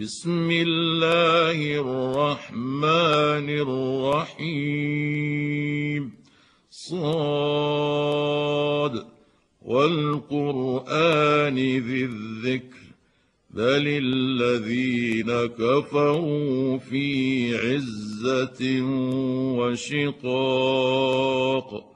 بسم الله الرحمن الرحيم. صاد. والقرآن ذي الذكر. بل الذين كفروا في عزة وشقاق.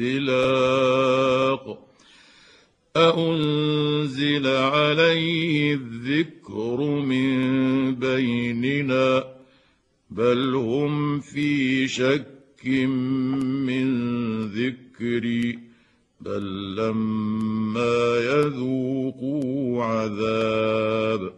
اختلاق. أأنزل عليه الذكر من بيننا بل هم في شك من ذكري بل لما يذوقوا عذاب.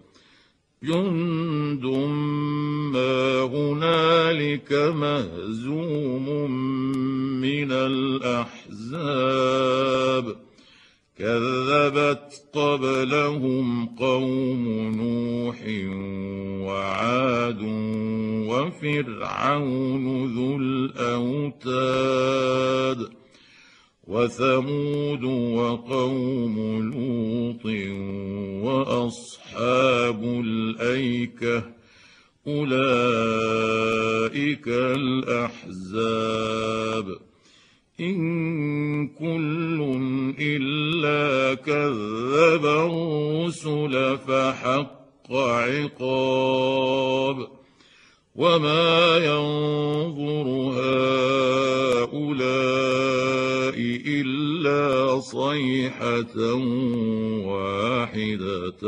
جند ما هنالك مهزوم من الأحزاب. كذبت قبلهم قوم نوح وعاد وفرعون ذو الأوتاد. وثمود وقوم لوط وأصحاب الأيكة أولئك الأحزاب إن كل إلا كذب الرسل فحق عقاب وما ينظر هؤلاء إلا صيحة واحدة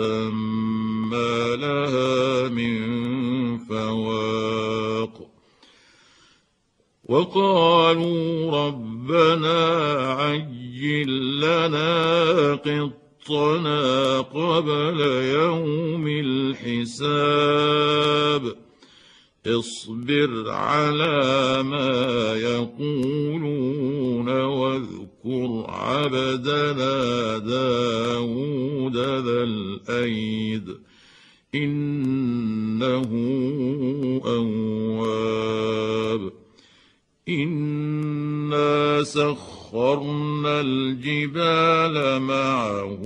ما لها من فواق. وقالوا ربنا عجل لنا قطنا قبل يوم الحساب. اصبر على ما يقولون واذكر عبدنا داود ذا الأيد إنه أواب. إنا سخرنا الجبال معه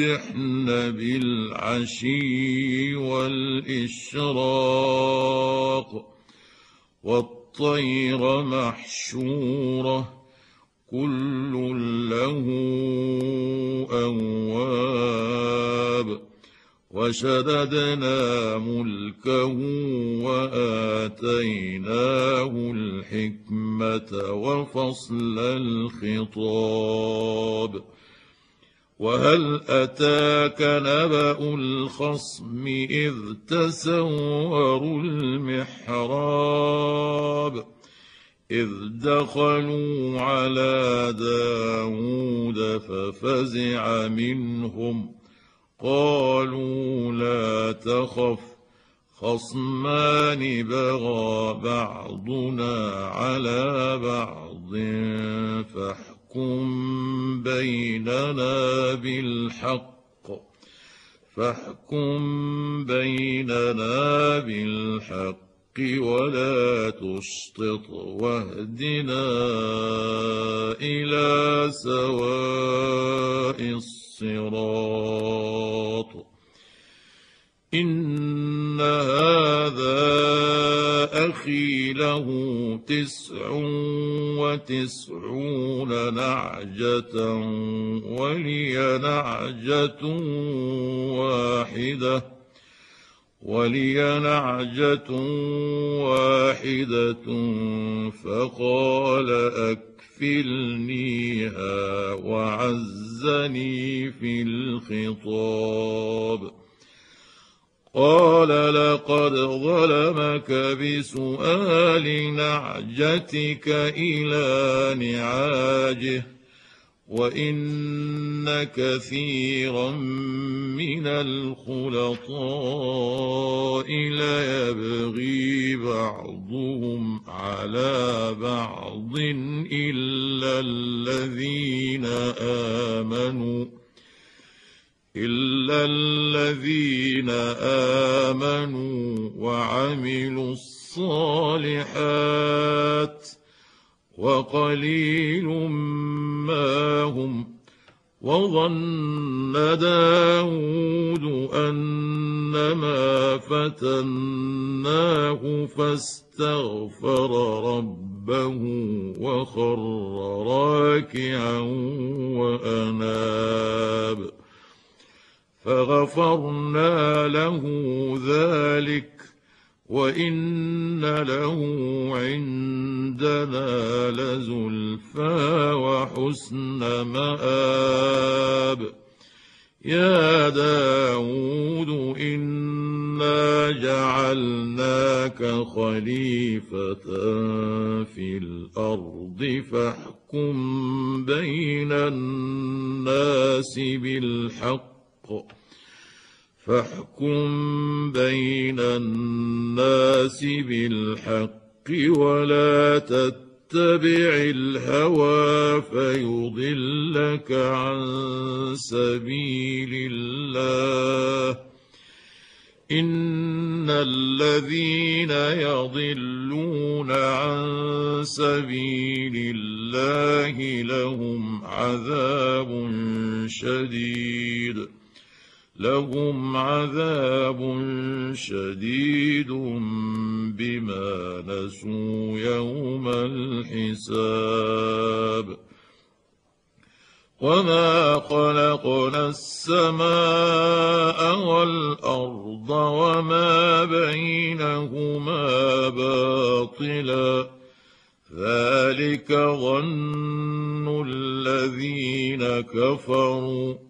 يسبحن بالعشي والإشراق والطير محشورة كل له أواب. وشددنا ملكه وآتيناه الحكمة وفصل الخطاب. وهل أتاك نبأ الخصم إذ تسوروا المحراب إذ دخلوا على داود ففزع منهم قالوا لا تخف خصمان بغى بعضنا على بعض فاحكم بيننا بالحق فاحكم بيننا بالحق ولا تشطط واهدنا إلى سواء الصراط ان هذا له تسع وتسعون نعجة ولي نعجة واحدة ولي نعجة واحدة فقال أكفلنيها وعزني في الخطاب قال لقد ظلمك بسؤال نعجتك إلى نعاجه وإن كثيرا من الخلطاء ليبغي بعضهم على بعض إلا الذين آمنوا إلا الذين آمنوا وعملوا الصالحات وقليل ما هم وظن داود أنما فتناه فاستغفر ربه وخر راكعا وأناب فغفرنا له ذلك وإن له عندنا لزلفى وحسن مآب. يا داود إنا جعلناك خليفة في الأرض فاحكم بين الناس بالحق فاحكم. بين الناس بالحق ولا تتبع الهوى فيضلك عن سبيل الله. إن الذين يضلون عن سبيل الله لهم عذاب شديد. لهم عذاب شديد بما نسوا يوم الحساب. وما خلقنا السماء والارض وما بينهما باطلا. ذلك ظن الذين كفروا.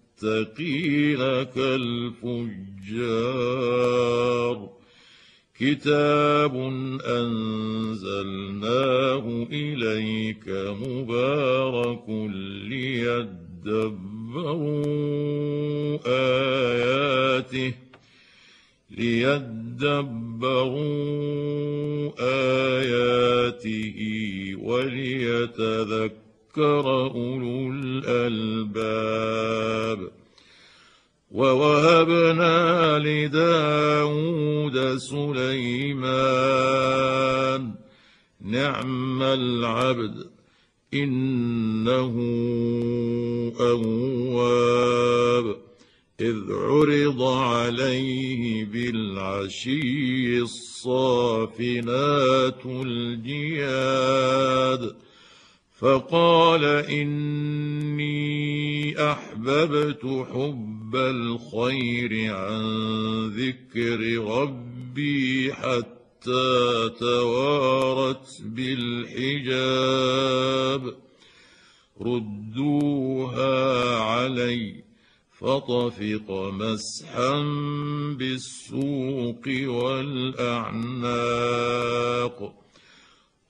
المتقين كالفجار. كتاب أنزلناه إليك مبارك ليدبروا آياته ليدبروا آياته وليتذكروا ذكر أولو الألباب. ووهبنا لداود سليمان نعم العبد إنه أواب إذ عرض عليه بالعشي الصافنات الجياد فقال إني أحببت حب الخير عن ذكر ربي حتى توارت بالحجاب ردوها علي فطفق مسحا بالسوق والاعناق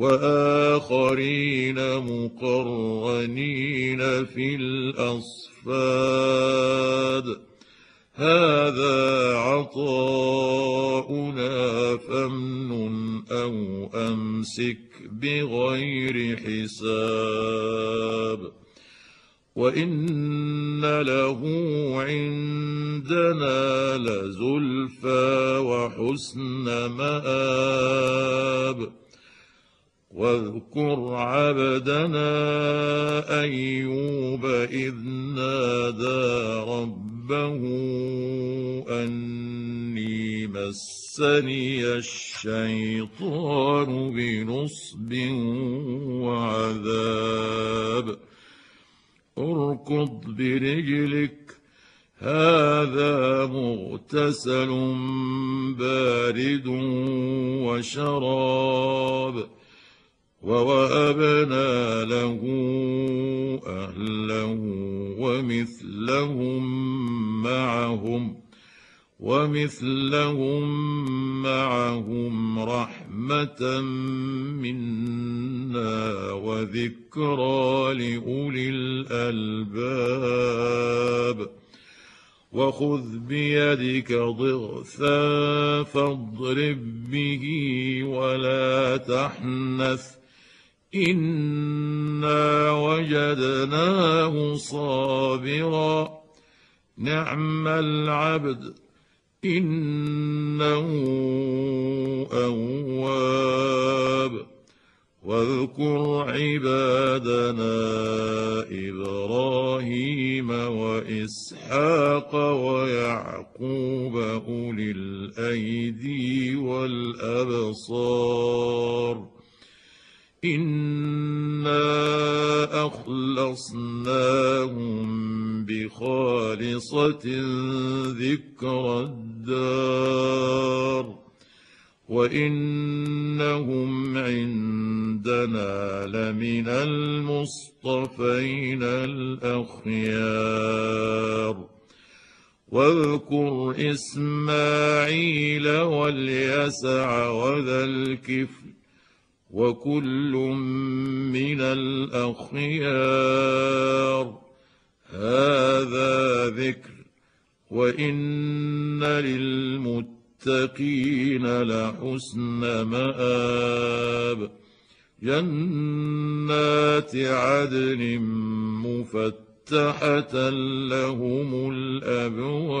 وآخرين مقرنين في الأصفاد. هذا عطاؤنا فامنن أو أمسك بغير حساب. وإن له أني مسني الشيطان بنصب وعذاب. اركض برجلك هذا مغتسل بارد وشراب. ووهبنا له أهله ومثلهم معهم ومثلهم معهم رحمة منا وذكرى لأولي الألباب. وخذ بيدك ضغثا فاضرب به ولا تحنث انا وجدناه صابرا نعم العبد انه اواب واذكر عبادنا إبراهيم واسحاق ويعقوب اولي الايدي والابصار انا اخلصناهم بخالصه ذكر الدار وانهم عندنا لمن المصطفين الاخيار واذكر اسماعيل واليسع وذا الكفل وكل من الأخيار. هذا ذكر وإن للمتقين لحسن مآب. جنات عدن مفتحة لهم الأبواب.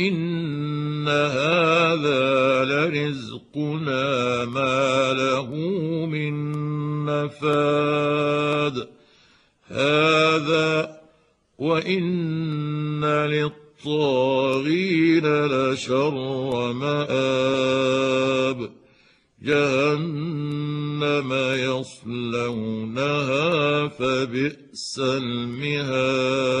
إن هذا لرزقنا ما له من نفاد هذا وإن للطاغين لشر مآب جهنم يصلونها فبئس المهاد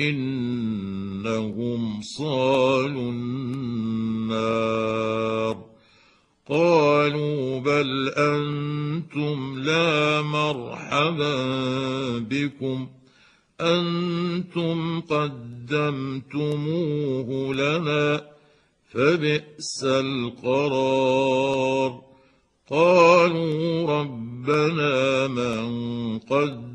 إنهم صالوا النار. قالوا بل أنتم لا مرحبا بكم. أنتم قدمتموه لنا فبئس القرار. قالوا ربنا من قدم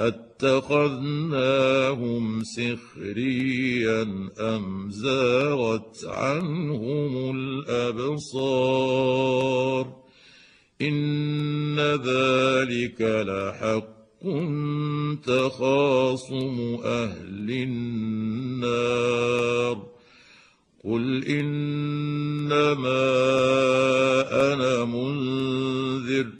أتخذناهم سخريا أم زاغت عنهم الأبصار؟ إن ذلك لحق تخاصم أهل النار. قل إنما أنا منذر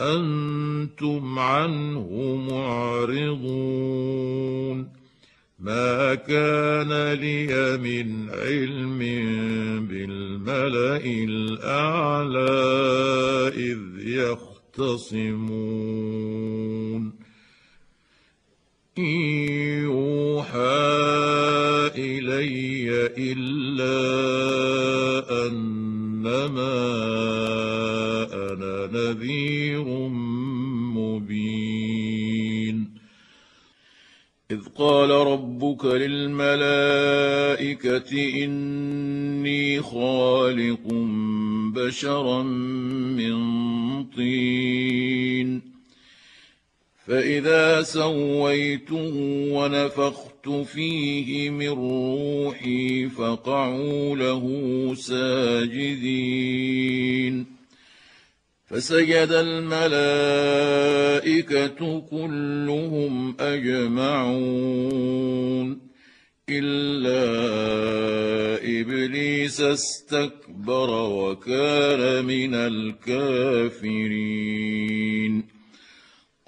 أنتم عنه معرضون. ما كان لي من علم بالملأ الأعلى إذ يختصمون. يوحى إلي إلا أنما نذير مبين. إذ قال ربك للملائكة إني خالق بشرا من طين. فإذا سويته ونفخت فيه من روحي فقعوا له ساجدين. فسجد الملائكة كلهم أجمعون إلا إبليس استكبر وكان من الكافرين.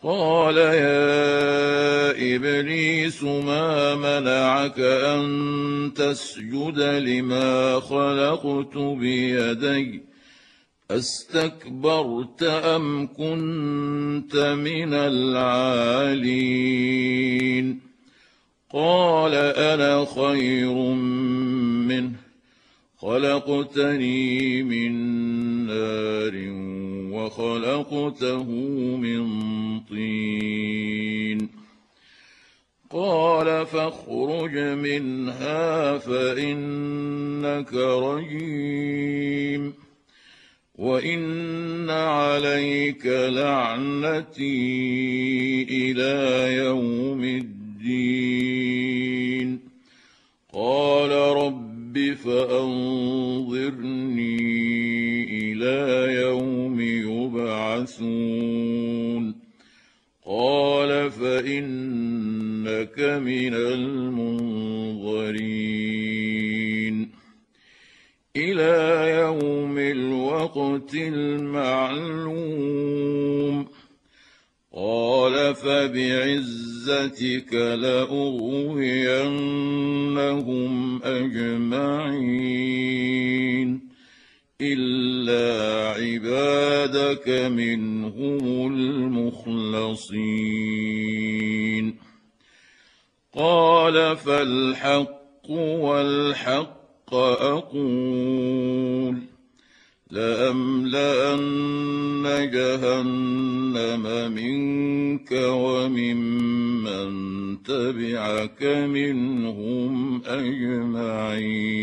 قال يا إبليس ما منعك أن تسجد لما خلقت بيدي؟ أستكبرت أم كنت من العالين؟ قال أنا خير منه خلقتني من نار وخلقته من طين. قال فاخرج منها فإنك رجيم. وان عليك لعنتي إلى يوم الدين قال رب فانظرني إلى يوم يبعثون قال فانك من المنظرين إلى يوم الوقت المعلوم. قال فبعزتك لأغوينهم أجمعين. إلا عبادك منهم المخلصين. قال فالحق والحق أقول لأملأن جهنم منك وممن تبعك منهم أجمعين